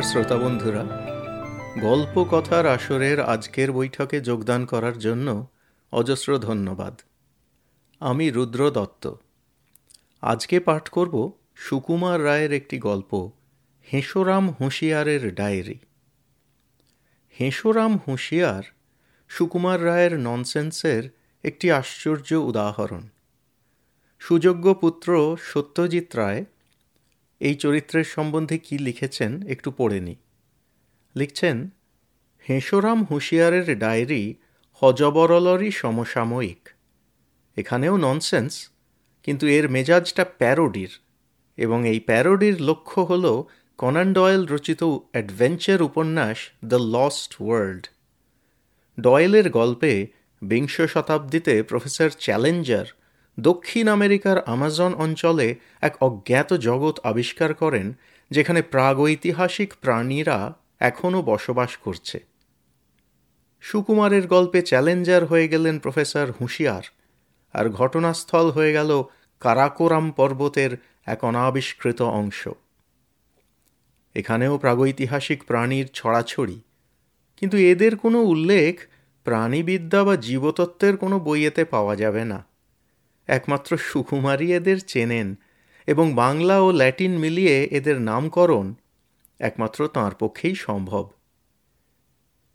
নমস্কার শ্রোতা বন্ধুরা। গল্প কথার আসরের আজকের বৈঠকে যোগদান করার জন্য অজস্র ধন্যবাদ। আমি রুদ্র দত্ত। আজকে পাঠ করব সুকুমার রায়ের একটি গল্প, হেঁসোরাম হুঁশিয়ারের ডায়েরি। হেঁসোরাম হুঁশিয়ার সুকুমার রায়ের ননসেন্সের একটি আশ্চর্য উদাহরণ। সুযোগ্য পুত্র সত্যজিৎ রায় এই চরিত্রের সম্বন্ধে কি লিখেছেন একটু পড়ে নি। লিখছেন হেঁসোরাম হুঁশিয়ারের ডায়েরি হজবরলরই সমসাময়িক। এখানেও ননসেন্স কিন্তু এর মেজাজটা প্যারোডির এবং এই প্যারোডির লক্ষ্য হল কনান ডয়েল রচিত অ্যাডভেঞ্চার উপন্যাস দ্য লস্ট ওয়ার্ল্ড। ডয়েলের গল্পে বিংশ শতাব্দীতে প্রফেসর চ্যালেঞ্জার দক্ষিণ আমেরিকার আমাজন অঞ্চলে এক অজ্ঞাত জগৎ আবিষ্কার করেন, যেখানে প্রাগৈতিহাসিক প্রাণীরা এখনও বসবাস করছে। সুকুমারের গল্পে চ্যালেঞ্জার হয়ে গেলেন প্রফেসর হুঁশিয়ার, আর ঘটনাস্থল হয়ে গেল কারাকোরাম পর্বতের এক অনাবিষ্কৃত অংশ। এখানেও প্রাগৈতিহাসিক প্রাণীর ছড়াছড়ি, কিন্তু এদের কোনো উল্লেখ প্রাণীবিদ্যা বা জীবতত্ত্বের কোনো বইয়েতে পাওয়া যাবে না। একমাত্র সুকুমারই এদের চেনেন এবং বাংলা ও ল্যাটিন মিলিয়ে এদের নামকরণ একমাত্র তাঁর পক্ষেই সম্ভব।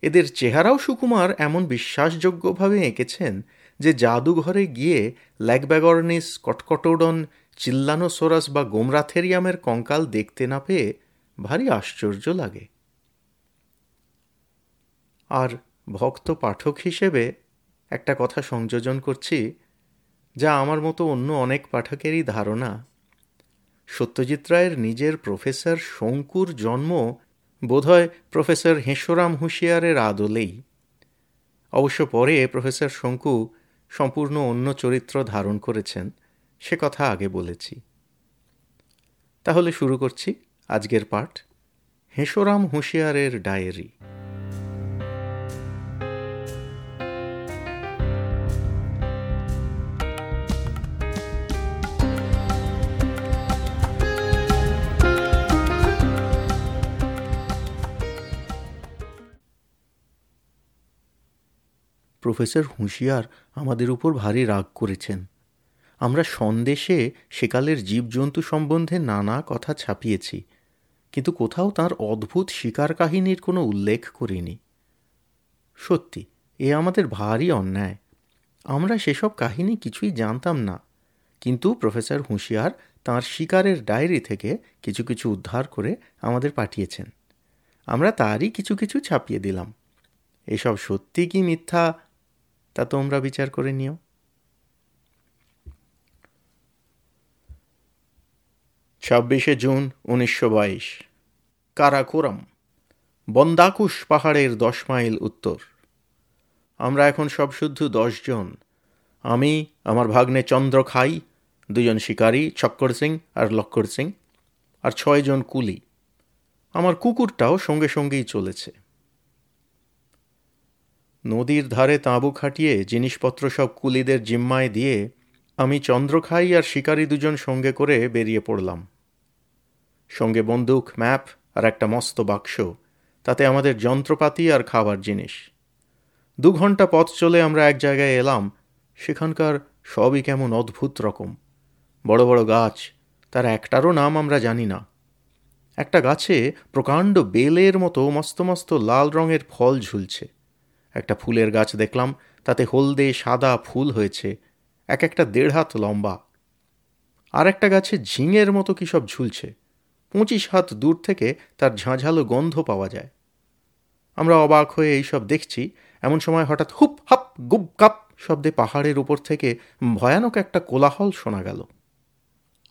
এদের চেহারাও সুকুমার এমন বিশ্বাসযোগ্যভাবে এঁকেছেন যে জাদুঘরে গিয়ে ল্যাগব্যাগর্নিস কটকটোডন চিল্লানোসোরাস বা গোমরাথেরিয়ামের কঙ্কাল দেখতে না পেয়ে ভারী আশ্চর্য লাগে। আর ভক্ত পাঠক হিসেবে একটা কথা সংযোজন করছি। যা আমার মতো অন্য অনেক পাঠকেরই ধারণা। সত্যজিৎ রায়ের নিজের প্রফেসর শঙ্কুর জন্ম বোধহয় প্রফেসর হেঁসোরাম হুঁশিয়ারের আদলেই। অবশ্য পরে প্রফেসর শঙ্কু সম্পূর্ণ অন্য চরিত্র ধারণ করেছেন, সে কথা আগে বলেছি। তাহলে শুরু করছি আজকের পাঠ হেঁসোরাম হুঁশিয়ারের ডায়েরি। প্রফেসর হুঁশিয়ার আমাদের উপর ভারী রাগ করেছেন। আমরা সন্দেশে সেকালের জীবজন্তু সম্বন্ধে নানা কথা ছাপিয়েছি, কিন্তু কোথাও তার অদ্ভুত শিকার কাহিনীর কোনো উল্লেখ করিনি। সত্যি, এ আমাদের ভারী অন্যায়। আমরা সেসব কাহিনী কিছুই জানতাম না, কিন্তু প্রফেসর হুঁশিয়ার তাঁর শিকারের ডায়েরি থেকে কিছু কিছু উদ্ধার করে আমাদের পাঠিয়েছেন। আমরা তারই কিছু কিছু ছাপিয়ে দিলাম। এসব সত্যি কি মিথ্যা তা তোমরা বিচার করে নিও। ছাব্বিশে জুন উনিশশো বাইশ। কারাকোরাম, বন্দাকুশ পাহাড়ের দশ মাইল উত্তর। আমরা এখন সব শুদ্ধ দশজন আমি, আমার ভাগ্নে চন্দ্র খাই, দুজন শিকারী, ছক্কর সিং আর লক্কর সিং, আর ছয়জন কুলি। আমার কুকুরটাও সঙ্গে সঙ্গেই চলেছে। নদীর ধারে তাঁবু খাটিয়ে জিনিসপত্র সব কুলিদের জিম্মায় দিয়ে আমি চন্দ্রখাই আর শিকারী দুজন সঙ্গে করে বেরিয়ে পড়লাম। সঙ্গে বন্দুক, ম্যাপ আর একটা মস্ত বাক্স, তাতে আমাদের যন্ত্রপাতি আর খাবার জিনিস। দু ঘণ্টা পথ চলে আমরা এক জায়গায় এলাম, সেখানকার সবই কেমন অদ্ভুত রকম। বড় বড় গাছ, তার একটারও নাম আমরা জানি না। একটা গাছে প্রকাণ্ড বেলের মতো মস্ত মস্ত লাল রঙের ফল ঝুলছে। একটা ফুলের গাছ দেখলাম, তাতে হলদে সাদা ফুল হয়েছে, এক একটা দেড় হাত লম্বা। আর একটা গাছে ঝিঙের মতো কী সব ঝুলছে, পঁচিশ হাত দূর থেকে তার ঝাঁঝালো গন্ধ পাওয়া যায়। আমরা অবাক হয়ে এইসব দেখছি, এমন সময় হঠাৎ হুপ, হাপ, গুপ, কাপ শব্দে পাহাড়ের উপর থেকে ভয়ানক একটা কোলাহল শোনা গেল।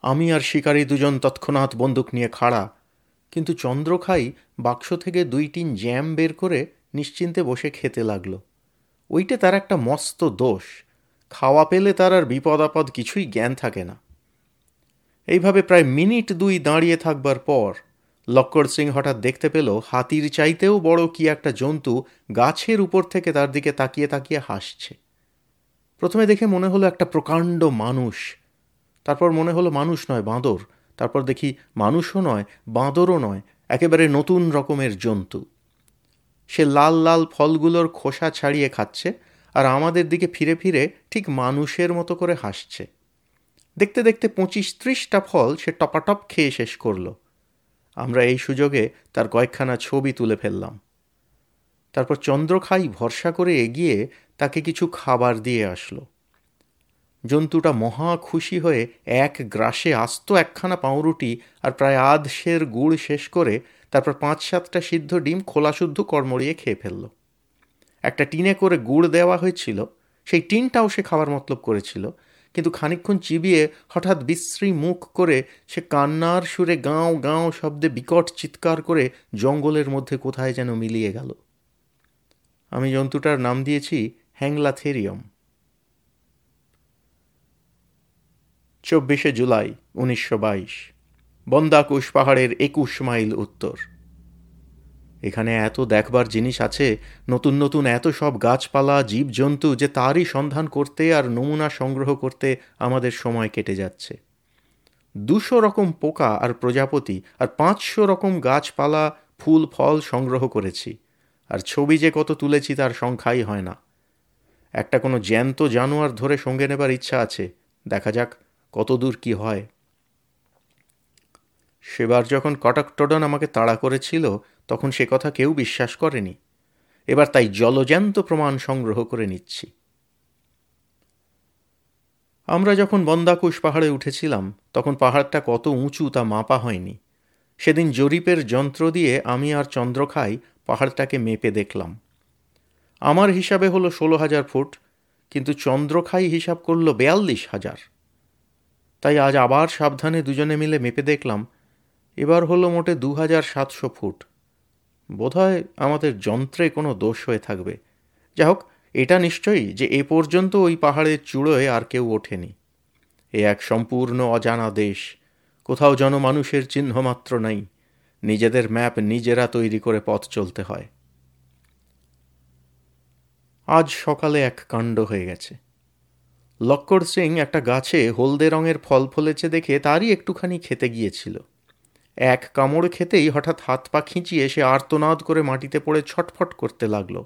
আমি আর শিকারী দুজন তৎক্ষণাৎ বন্দুক নিয়ে খাড়া, কিন্তু চন্দ্রখাই বাক্স থেকে দুই তিন জ্যাম বের করে নিশ্চিন্তে বসে খেতে লাগল। ওইটা তার একটা মস্ত দোষ। খাওয়া পেলে তার আর বিপদ আপদ কিছুই জ্ঞান থাকে না। এইভাবে প্রায় মিনিট দুই দাঁড়িয়ে থাকবার পর লক্কর সিং হঠাৎ দেখতে পেল, হাতির চাইতেও বড় কি একটা জন্তু গাছের উপর থেকে তার দিকে তাকিয়ে তাকিয়ে হাসছে। প্রথমে দেখে মনে হলো একটা প্রকাণ্ড মানুষ। তারপর মনে হলো মানুষ নয়, বাঁদর। তারপর দেখি মানুষও নয়, বাঁদরও নয়, একেবারে নতুন রকমের জন্তু। সে লাল লাল ফলগুলোর খোসা ছাড়িয়ে খাচ্ছে আর আমাদের দিকে ফিরে ফিরে ঠিক মানুষের মতো করে হাসছে। দেখতে দেখতে পঁচিশ ত্রিশটা ফল সে টপাটপ খেয়ে শেষ করল। আমরা এই সুযোগে তার কয়েকখানা ছবি তুলে ফেললাম। তারপর চন্দ্রখাই ভরসা করে এগিয়ে তাকে কিছু খাবার দিয়ে আসলো। জন্তুটা মহা খুশি হয়ে এক গ্রাসে আস্ত একখানা পাউরুটি আর প্রায় আধ সের গুড় শেষ করে তারপর পাঁচ সাতটা সিদ্ধ ডিম খোলা শুদ্ধ কড়মড়িয়ে খেয়ে ফেলল। একটা টিনে করে গুড় দেওয়া হয়েছিল, সেই টিনটাও সে খাবার মতলব করেছিল, কিন্তু খানিক্ষণ চিবিয়ে হঠাৎ বিশ্রী মুখ করে সে কান্নার সুরে গাঁও গাঁও শব্দে বিকট চিৎকার করে জঙ্গলের মধ্যে কোথায় যেন মিলিয়ে গেল। আমি জন্তুটার নাম দিয়েছি হ্যাংলাথেরিয়াম। চব্বিশে জুলাই, উনিশশো বাইশ। বন্দাকুশ পাহাড়ের একুশ মাইল উত্তর। এখানে এত দেখবার জিনিস আছে, নতুন নতুন এত সব গাছপালা, জীবজন্তু যে তারই সন্ধান করতে আর নমুনা সংগ্রহ করতে আমাদের সময় কেটে যাচ্ছে। দুশো রকম পোকা আর প্রজাপতি আর পাঁচশো রকম গাছপালা, ফুল, ফল সংগ্রহ করেছি, আর ছবি যে কত তুলেছি তার সংখ্যাই হয় না। একটা কোনো জ্যান্ত জানোয়ার ধরে সঙ্গে নেবার ইচ্ছা আছে, দেখা যাক কত দূর কি হয়। সেবার যখন কটকটডন আমাকে তাড়া করেছিল, তখন সে কথা কেউ বিশ্বাস করেনি। এবার তাই জলজ্যান্ত প্রমাণ সংগ্রহ করে নিচ্ছি। আমরা যখন বন্দাকুশ পাহাড়ে উঠেছিলাম, তখন পাহাড়টা কত উঁচু তা মাপা হয়নি। সেদিন জরিপের যন্ত্র দিয়ে আমি আর চন্দ্রখাই পাহাড়টাকে মেপে দেখলাম। আমার হিসাবে হলো ষোলো হাজার ফুট, কিন্তু চন্দ্রখাই হিসাব করল বেয়াল্লিশ হাজার। তাই আজ আবার সাবধানে দুজনে মিলে মেপে দেখলাম এবার হলো মোটে দু হাজার সাতশো ফুট। বোধহয় আমাদের যন্ত্রে কোনো দোষ হয়ে থাকবে। যা হোক এটা নিশ্চয়ই যে এ পর্যন্ত ওই পাহাড়ের চূড়োয় আর কেউ ওঠেনি। এ এক সম্পূর্ণ অজানা দেশ। কোথাও জনমানুষের চিহ্নমাত্র নাই। নিজেদের ম্যাপ নিজেরা তৈরি করে পথ চলতে হয়। আজ সকালে এক কাণ্ড হয়ে গেছে। লক্কর সিং একটা গাছে হলদে রঙের ফল ফলেছে দেখে তারই একটুখানি খেতে গিয়েছিল। এক কামড় খেতেই হঠাৎ হাত পা খিঁচিয়ে সে আর্তনাদ করে মাটিতে পড়ে ছটফট করতে লাগল।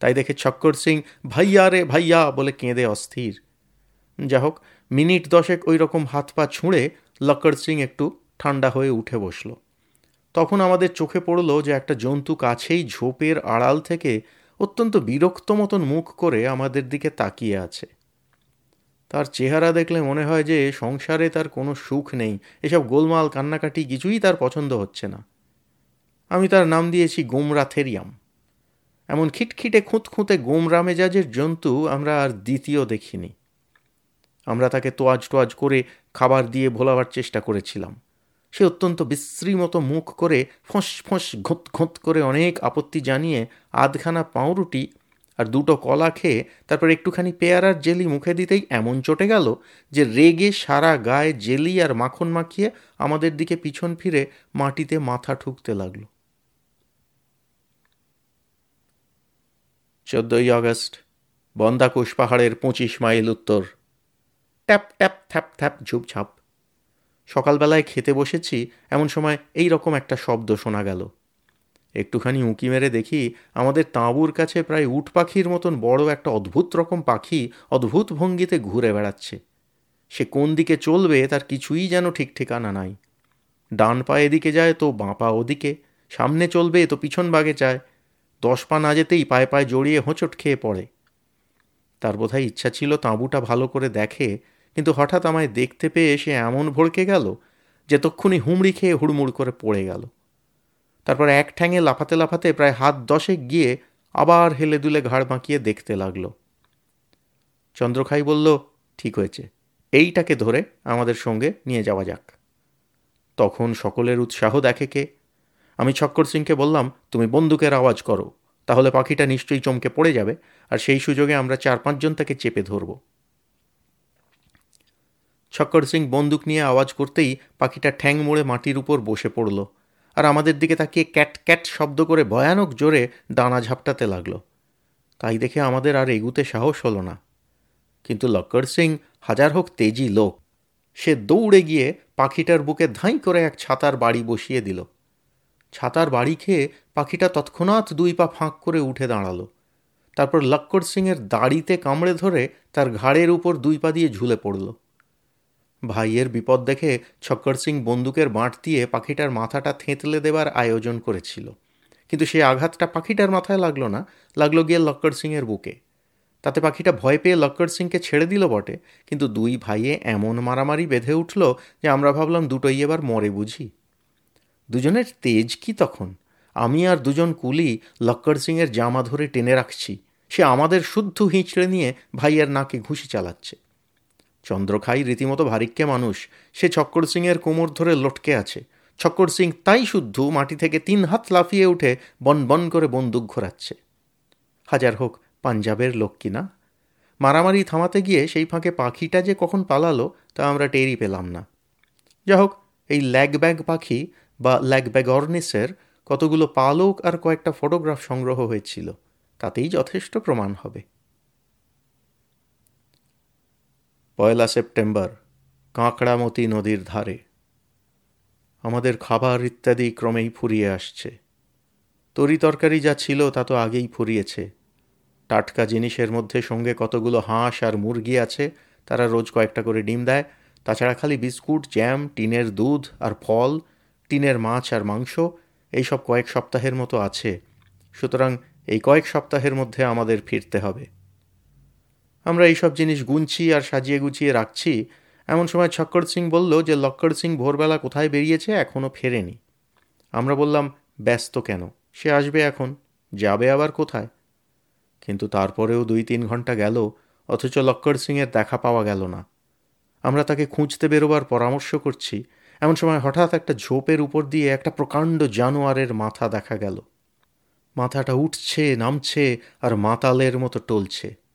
তাই দেখে ছক্কর সিং, ভাইয়া রে ভাইয়া বলে কেঁদে অস্থির। যা হোক, মিনিট দশেক ওই রকম হাত পা ছুঁড়ে লক্কর সিং একটু ঠান্ডা হয়ে উঠে বসল। তখন আমাদের চোখে পড়ল যে একটা জন্তু কাছেই ঝোপের আড়াল থেকে অত্যন্ত বিরক্ত মতন মুখ করে আমাদের দিকে তাকিয়ে আছে। তার চেহারা দেখলে মনে হয় যে সংসারে তার কোনো সুখ নেই। এসব গোলমাল, কান্নাকাটি কিছুই তার পছন্দ হচ্ছে না। আমি তার নাম দিয়েছি গোমরা থেরিয়াম। এমন খিটখিটে, খুঁতখুঁতে গোমরা মেজাজের জন্তু আমরা আর দ্বিতীয় দেখিনি। আমরা তাকে তোয়াজ টোয়াজ করে খাবার দিয়ে ভোলাবার চেষ্টা করেছিলাম। সে অত্যন্ত বিশ্রী মতো মুখ করে ফোঁস ফোঁস ঘোঁত ঘোঁত করে অনেক আপত্তি জানিয়ে আধখানা পাউরুটি আর দুটো কলা খেয়ে তারপর একটুখানি পেয়ারার জেলি মুখে দিতেই এমন চটে গেল যে রেগে সারা গায়ে জেলি আর মাখন মাখিয়ে আমাদের দিকে পিছন ফিরে মাটিতে মাথা ঠুকতে লাগল। চোদ্দই আগস্ট, বন্দাকুশ পাহাড়ের পঁচিশ মাইল উত্তর। ট্যাপ ট্যাপ, থ্যাপ থ্যাপ ঝুপঝাপ সকালবেলায় খেতে বসেছি, এমন সময় এই রকম একটা শব্দ শোনা গেল। একটুখানি উঁকি মেরে দেখি আমাদের তাঁবুর কাছে প্রায় উট পাখির মতন বড় একটা অদ্ভুত রকম পাখি অদ্ভুত ভঙ্গিতে ঘুরে বেড়াচ্ছে। সে কোন দিকে চলবে তার কিছুই যেন ঠিক ঠিকানা নাই। ডান পা এদিকে যায় তো বাঁ পা ওদিকে, সামনে চলবে তো পিছন বাগে চায় দশ পা না যেতেই পায়ে পায়ে জড়িয়ে হোঁচট খেয়ে পড়ে। তার বোধহয় ইচ্ছা ছিল তাঁবুটা ভালো করে দেখে, কিন্তু হঠাৎ আমায় দেখতে পেয়ে সে এমন ভড়কে গেল যে তক্ষুনি হুমড়ি খেয়ে হুড়মুড় করে পড়ে গেল। তারপর এক ঠ্যাঙে লাফাতে লাফাতে প্রায় হাত দশেক গিয়ে আবার হেলে দুলে ঘাড় বাঁকিয়ে দেখতে লাগল। চন্দ্রখাই বলল, ঠিক হয়েছে। এইটাকে ধরে আমাদের সঙ্গে নিয়ে যাওয়া যাক। তখন সকলের উৎসাহ দেখে কে। আমি ছক্কর সিংকে বললাম, তুমি বন্দুকের আওয়াজ করো, তাহলে পাখিটা নিশ্চয়ই চমকে পড়ে যাবে, আর সেই সুযোগে আমরা চার পাঁচজন তাকে চেপে ধরব। ছক্কর সিং বন্দুক নিয়ে আওয়াজ করতেই পাখিটা ঠ্যাং মোড়ে মাটির উপর বসে পড়ল। আর আমাদের দিকে তাকিয়ে ক্যাট ক্যাট শব্দ করে ভয়ানক জোরে দানা ঝাপটাতে লাগল। তাই দেখে আমাদের আর এগুতে সাহস হলো না। কিন্তু লক্কর সিং হাজার হোক তেজি লোক, সে দৌড়ে গিয়ে পাখিটার বুকে ধাঁই করে এক ছাতার বাড়ি বসিয়ে দিল। ছাতার বাড়ি খেয়ে পাখিটা তৎক্ষণাৎ দুই পা ফাঁক করে উঠে দাঁড়াল। তারপর লক্কর সিংয়ের দাড়িতে কামড়ে ধরে তার ঘাড়ের উপর দুই পা দিয়ে ঝুলে পড়ল। ভাইয়ের বিপদ দেখে ছক্কর সিং বন্দুকের বাঁট দিয়ে পাখিটার মাথাটা থেঁতলে দেবার আয়োজন করেছিল। কিন্তু সেই আঘাতটা পাখিটার মাথায় লাগল না, লাগল গিয়ে লক্কর সিংয়ের বুকে। তাতে পাখিটা ভয় পেয়ে লক্কর সিংকে ছেড়ে দিল বটে, কিন্তু দুই ভাইয়ে এমন মারামারি বেঁধে উঠল যে আমরা ভাবলাম দুটোই এবার মরে বুঝি। দুজনের তেজ কি তখন? আমি আর দুজন কুলি লক্কর সিংয়ের জামা ধরে টেনে রাখছি। সে আমাদের শুদ্ধ হিঁচড়ে নিয়ে ভাইয়ের নাকে ঘুষি চালাচ্ছে। চন্দ্রখাই রীতিমতো ভারিক্যে মানুষ। সে ছক্কর সিংয়ের কোমর ধরে লটকে আছে। ছক্কর সিং তাই শুদ্ধ, মাটি থেকে তিন হাত লাফিয়ে উঠে বন বন করে বন্দুক ঘোরাচ্ছে। হাজার হোক পাঞ্জাবের লোক কিনা মারামারি থামাতে গিয়ে সেই ফাঁকে পাখিটা যে কখন পালালো তা আমরা টেরই পেলাম না। যা হোক এই ল্যাগ ব্যাগ পাখি বা ল্যাগ ব্যাগ অর্নিসের কতগুলো পালক আর কয়েকটা ফটোগ্রাফ সংগ্রহ হয়েছিল, তাতেই যথেষ্ট প্রমাণ হবে। পয়লা সেপ্টেম্বর, কাঁকড়ামতি নদীর ধারে। আমাদের খাবার ইত্যাদি ক্রমেই ফুরিয়ে আসছে। তরি তরকারি যা ছিল তা তো আগেই ফুরিয়েছে। টাটকা জিনিসের মধ্যে সঙ্গে কতগুলো হাঁস আর মুরগি আছে, তারা রোজ কয়েকটা করে ডিম দেয়। তাছাড়া খালি বিস্কুট, জ্যাম, টিনের দুধ আর ফল, টিনের মাছ আর মাংস এইসব কয়েক সপ্তাহের মতো আছে। সুতরাং এই কয়েক সপ্তাহের মধ্যে আমাদের ফিরতে হবে। আমরা এইসব জিনিস গুনছি আর সাজিয়ে গুছিয়ে রাখছি। এমন সময় ছক্কর সিং বলল যে, লক্কর সিং ভোরবেলা কোথায় বেরিয়েছে এখনও ফেরেনি। আমরা বললাম, ব্যস্ত কেন? সে আসবে এখন। যাবে আবার কোথায়? কিন্তু তারপরেও দুই তিন ঘণ্টা গেল, অথচ লক্কর সিংয়ের দেখা পাওয়া গেল না। আমরা তাকে খুঁজতে বেরোবার পরামর্শ করছি। এমন সময় হঠাৎ একটা ঝোপের উপর দিয়ে একটা প্রকাণ্ড জানোয়ারের মাথা দেখা গেল। মাথাটা উঠছে, নামছে আর মাতালের মতো টলছে।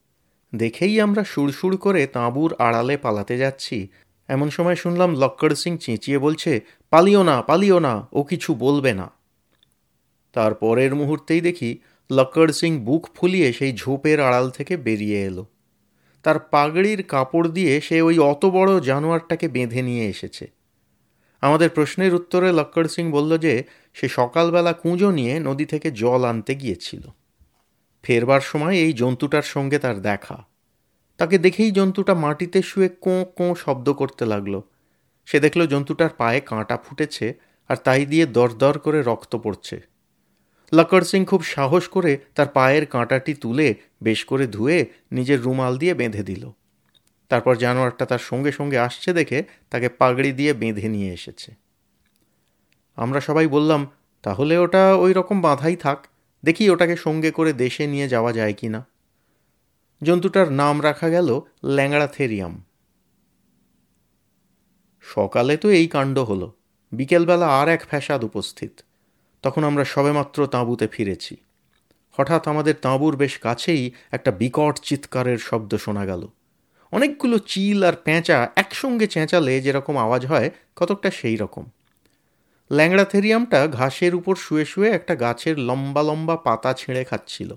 দেখেই আমরা সুড়সুড় করে তাঁবুর আড়ালে পালাতে যাচ্ছি। এমন সময় শুনলাম লক্কর সিং চেঁচিয়ে বলছে, পালিও না পালিও না, ও কিছু বলবে না। তার পরের মুহূর্তেই দেখি লক্কর সিং বুক ফুলিয়ে সেই ঝোপের আড়াল থেকে বেরিয়ে এলো। তার পাগড়ির কাপড় দিয়ে সে ওই অত বড় জানোয়ারটাকে বেঁধে নিয়ে এসেছে। আমাদের প্রশ্নের উত্তরে লক্কর সিং বলল যে, সে সকালবেলা কুঁজো নিয়ে নদী থেকে জল আনতে গিয়েছিল। ফেরবার সময় এই জন্তুটার সঙ্গে তার দেখা। তাকে দেখেই জন্তুটা মাটিতে শুয়ে কোঁ কোঁ শব্দ করতে লাগল। সে দেখল জন্তুটার পায়ে কাঁটা ফুটেছে আর তাই দিয়ে দরদর করে রক্ত পড়ছে। লক্কর সিং খুব সাহস করে তার পায়ের কাঁটাটি তুলে বেশ করে ধুয়ে নিজের রুমাল দিয়ে বেঁধে দিল। তারপর জানোয়ারটা তার সঙ্গে সঙ্গে আসছে দেখে তাকে পাগড়ি দিয়ে বেঁধে নিয়ে এসেছে। আমরা সবাই বললাম, তাহলে ওটা ওই রকম বাঁধাই থাক। দেখি ওটাকে সঙ্গে করে দেশে নিয়ে যাওয়া যায় কি না জন্তুটার নাম রাখা গেল ল্যাংড়া থেরিয়াম সকালে তো এই কাণ্ড হলো। বিকেলবেলা আর এক ফ্যাসাদ উপস্থিত। তখন আমরা সবেমাত্র তাঁবুতে ফিরেছি। হঠাৎ আমাদের তাঁবুর বেশ কাছেই একটা বিকট চিৎকারের শব্দ শোনা গেল। অনেকগুলো চিল আর প্যাঁচা একসঙ্গে চেঁচালে যেরকম আওয়াজ হয়, কতকটা সেই রকম ল্যাংড়া থেরিয়ামটা ঘাসের উপর শুয়ে শুয়ে একটা গাছের লম্বা লম্বা পাতা ছিঁড়ে খাচ্ছিল।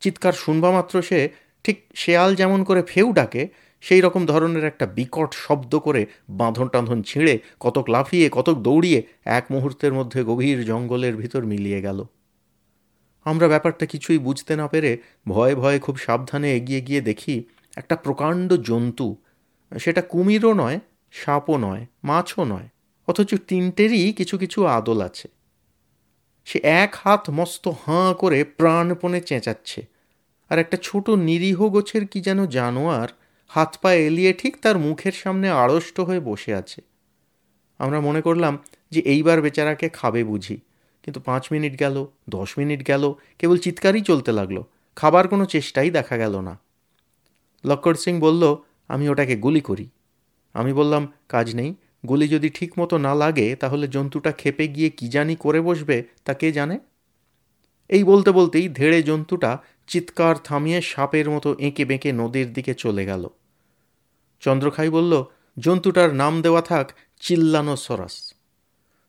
চিৎকার শুনবা মাত্র সে ঠিক শেয়াল যেমন করে ফেউ ডাকে, সেই রকম ধরনের একটা বিকট শব্দ করে বাঁধন টাঁধন ছিঁড়ে, কতক লাফিয়ে, কতক দৌড়িয়ে এক মুহূর্তের মধ্যে গভীর জঙ্গলের ভিতর মিলিয়ে গেল। আমরা ব্যাপারটা কিছুই বুঝতে না পেরে ভয়ে ভয়ে খুব সাবধানে এগিয়ে গিয়ে দেখি একটা প্রকাণ্ড জন্তু। সেটা কুমিরও নয়, সাপও নয়, মাছও নয়। অথচ তিনটেরই কিছু কিছু আদল আছে। সে এক হাত মস্ত হাঁ করে প্রাণপণে চেঁচাচ্ছে। আর একটা ছোট নিরীহ গোছের কি যেন জানোয়ার হাত পা এলিয়ে ঠিক তার মুখের সামনে আড়ষ্ট হয়ে বসে আছে। আমরা মনে করলাম যে এইবার বেচারাকে খাবে বুঝি। কিন্তু পাঁচ মিনিট গেল, দশ মিনিট গেল, কেবল চিৎকারই চলতে লাগল। খাবার কোনো চেষ্টাই দেখা গেল না। লক্কর সিং বলল, আমি ওটাকে গুলি করি। আমি বললাম, কাজ নেই। গুলি যদি ঠিক মতো না লাগে, তাহলে জন্তুটা খেপে গিয়ে কি জানি করে বসবে, তা কে জানে? এই বলতে বলতেই ধেড়ে জন্তুটা চিৎকার থামিয়ে সাপের মতো এঁকে বেঁকে নদীর দিকে চলে গেল। চন্দ্রখাই বলল, জন্তুটার নাম দেওয়া থাক চিল্লানো সরাস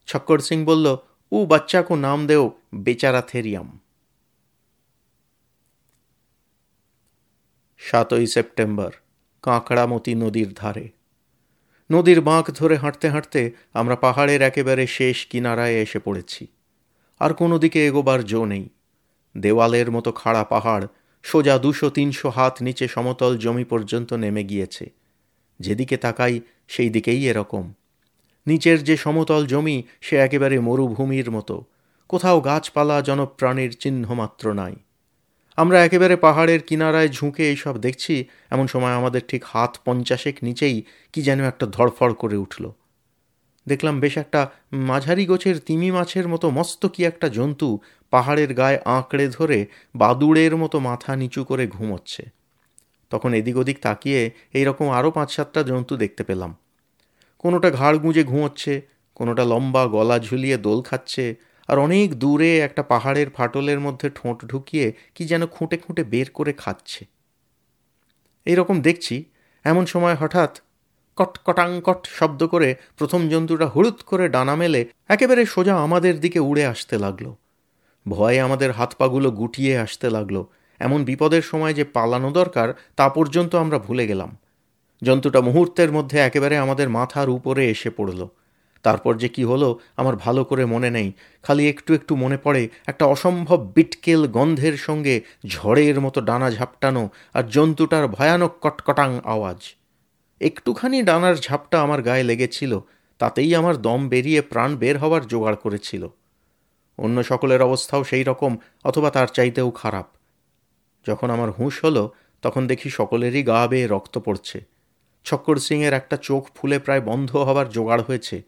ছক্কর সিং বলল ও বাচ্চাকে নাম দেও বেচারা থেরিয়াম। সাতই সেপ্টেম্বর, কাঁকড়ামতি নদীর ধারে। নদীর বাঁক ধরে হাঁটতে হাঁটতে আমরা পাহাড়ের একেবারে শেষ কিনারায় এসে পড়েছি। আর কোনো দিকে এগোবার জো নেই। দেওয়ালের মতো খাড়া পাহাড় সোজা দুশো তিনশো হাত নিচে সমতল জমি পর্যন্ত নেমে গিয়েছে। যেদিকে তাকাই, সেই দিকেই এরকম। নিচের যে সমতল জমি, সে একেবারে মরুভূমির মতো। কোথাও গাছপালা জনপ্রাণীর চিহ্ন মাত্র নাই। আমরা একেবারে পাহাড়ের কিনারায় ঝুঁকে এইসব দেখছি, এমন সময় আমাদের ঠিক হাত পঞ্চাশেক নিচেই কি যেন একটা ধড়ফড় করে উঠল। দেখলাম বেশ একটা মাঝারি গোছের তিমি মাছের মতো মস্ত কি একটা জন্তু পাহাড়ের গায়ে আঁকড়ে ধরে বাদুড়ের মতো মাথা নিচু করে ঘুমোচ্ছে। তখন এদিক ওদিক তাকিয়ে এইরকম আরও পাঁচ সাতটা জন্তু দেখতে পেলাম। কোনোটা ঘাড় গুঁজে ঘুমোচ্ছে, কোনোটা লম্বা গলা ঝুলিয়ে দোল খাচ্ছে আর অনেক দূরে একটা পাহাড়ের ফাটলের মধ্যে ঠোঁট ঢুকিয়ে কি যেন খুঁটে খুঁটে বের করে খাচ্ছে। এইরকম দেখছি, এমন সময় হঠাৎ কট কটাঙ্কট শব্দ করে প্রথম জন্তুটা হলুদ করে ডানা মেলে একেবারে সোজা আমাদের দিকে উড়ে আসতে লাগল। ভয়ে আমাদের হাত পাগুলো গুটিয়ে আসতে লাগল। এমন বিপদের সময় যে পালানো দরকার, তা পর্যন্ত আমরা ভুলে গেলাম। জন্তুটা মুহূর্তের মধ্যে একেবারে আমাদের মাথার উপরে এসে পড়ল। তারপর যে কি হলো, আমার ভালো করে মনে নেই। খালি একটু একটু মনে পড়ে একটা অসম্ভব বিটকেল গন্ধের সঙ্গে ঝড়ের মতো ডানা ঝাপটানো আর জন্তুটার ভয়ানক কটকটাং আওয়াজ। একটুখানি ডানার ঝাপটা আমার গায়ে লেগেছিল, তাতেই আমার দম বেরিয়ে প্রাণ বের হওয়ার জোগাড় করেছিল। অন্য সকলের অবস্থাও সেই রকম, অথবা তার চাইতেও খারাপ। যখন আমার হুঁশ হলো, তখন দেখি সকলেরই গা বেয়ে রক্ত পড়ছে। ছক্কর সিংয়ের একটা চোখ ফুলে প্রায় বন্ধ হবার জোগাড় হয়েছে।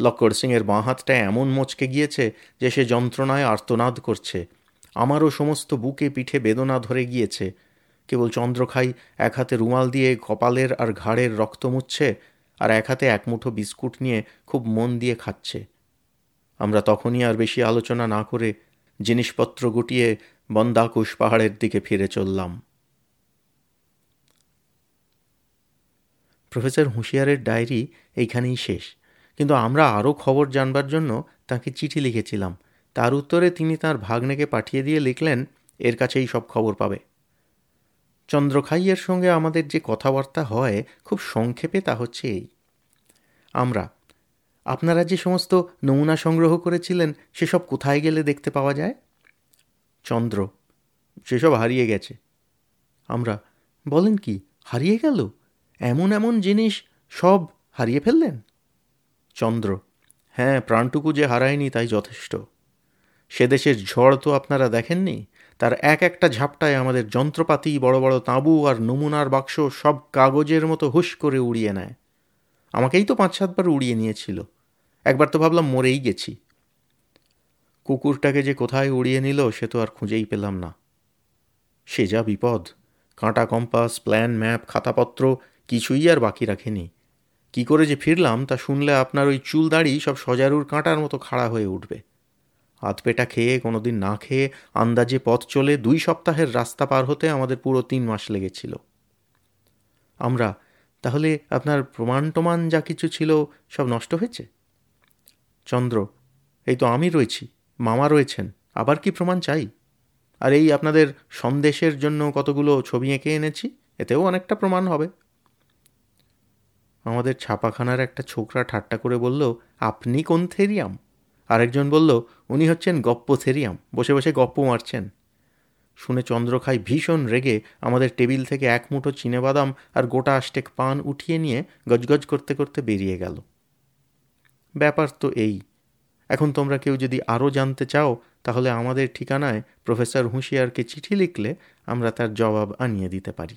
লক্কর সিংয়ের বাঁ হাতটা এমন মচকে গিয়েছে যে সে যন্ত্রণায় আর্তনাদ করছে। আমারও সমস্ত বুকে পিঠে বেদনা ধরে গিয়েছে। কেবল চন্দ্রখাই এক হাতে রুমাল দিয়ে কপালের আর ঘাড়ের রক্ত মুচ্ছে আর এক হাতে এক মুঠো বিস্কুট নিয়ে খুব মন দিয়ে খাচ্ছে। আমরা তখনই আর বেশি আলোচনা না করে জিনিসপত্র গুটিয়ে বন্দাকুশ পাহাড়ের দিকে ফিরে চললাম। প্রফেসর হুঁশিয়ারের ডায়েরি এইখানেই শেষ। কিন্তু আমরা আরও খবর জানবার জন্য তাকে চিঠি লিখেছিলাম। তার উত্তরে তিনি তার ভাগ্নেকে পাঠিয়ে দিয়ে লিখলেন, এর কাছেই সব খবর পাবে। চন্দ্রখাইয়ের সঙ্গে আমাদের যে কথাবার্তা হয় খুব সংক্ষেপে তা হচ্ছে এই। আমরা, আপনারা যে সমস্ত নমুনা সংগ্রহ করেছিলেন, সেসব কোথায় গেলে দেখতে পাওয়া যায়? চন্দ্র, সেসব হারিয়ে গেছে। আমরা, বলেন কি, হারিয়ে গেল? এমন এমন জিনিস সব হারিয়ে ফেললেন? চন্দ্র। হ্যাঁ প্রাণটুকু যে হারায়নি তাই যথেষ্ট। সে দেশের ঝড় তো আপনারা দেখেননি? তার এক একটা ঝাপটায় আমাদের যন্ত্রপাতি, বড় বড় তাঁবু আর নমুনার বাক্স সব কাগজের মতো হুশ করে উড়িয়ে নেয়। আমাকেই তো পাঁচ সাতবার উড়িয়ে নিয়েছিল। একবার তো ভাবলাম মরেই গেছি। কুকুরটাকে যে কোথায় উড়িয়ে নিল সে তো আর খুঁজেই পেলাম না। সে যা বিপদ। কাঁটা কম্পাস, প্ল্যান, ম্যাপ, খাতাপত্র কিছুই আর বাকি রাখেনি। কি করে যে ফিরলাম তা শুনলে আপনার ওই চুল দাড়ি সব সজারুর কাঁটার মতো খাড়া হয়ে উঠবে। হাত পেটা খেয়ে কোনো দিন না খেয়ে আন্দাজে পথ চলে দুই সপ্তাহের রাস্তা পার হতে আমাদের পুরো তিন মাস লেগেছিল। আমরা, তাহলে আপনার প্রমাণ টমান যা কিছু ছিল সব নষ্ট হয়েছে? চন্দ্র, এই তো আমি রয়েছি, মামা রয়েছেন, আবার কি প্রমাণ চাই? আর এই আপনাদের সন্দেশের জন্য কতগুলো ছবি এঁকে এনেছি, এতেও অনেকটা প্রমাণ হবে। আমাদের ছাপাখানার একটা ছোকরা ঠাট্টা করে বলল, আপনি কোন থেরিয়াম? আরেকজন বলল, উনি হচ্ছেন গপ্প থেরিয়াম, বসে বসে গপ্প মারছেন। শুনে চন্দ্রখাই ভীষণ রেগে আমাদের টেবিল থেকে এক মুঠো বাদাম আর গোটা আষ্টেক পান উঠিয়ে নিয়ে গজগজ করতে করতে বেরিয়ে গেল। ব্যাপার তো এই। এখন তোমরা কেউ যদি আরও জানতে চাও, তাহলে আমাদের ঠিকানায় প্রফেসর হুঁশিয়ারকে চিঠি লিখলে আমরা তার জবাব আনিয়ে দিতে পারি।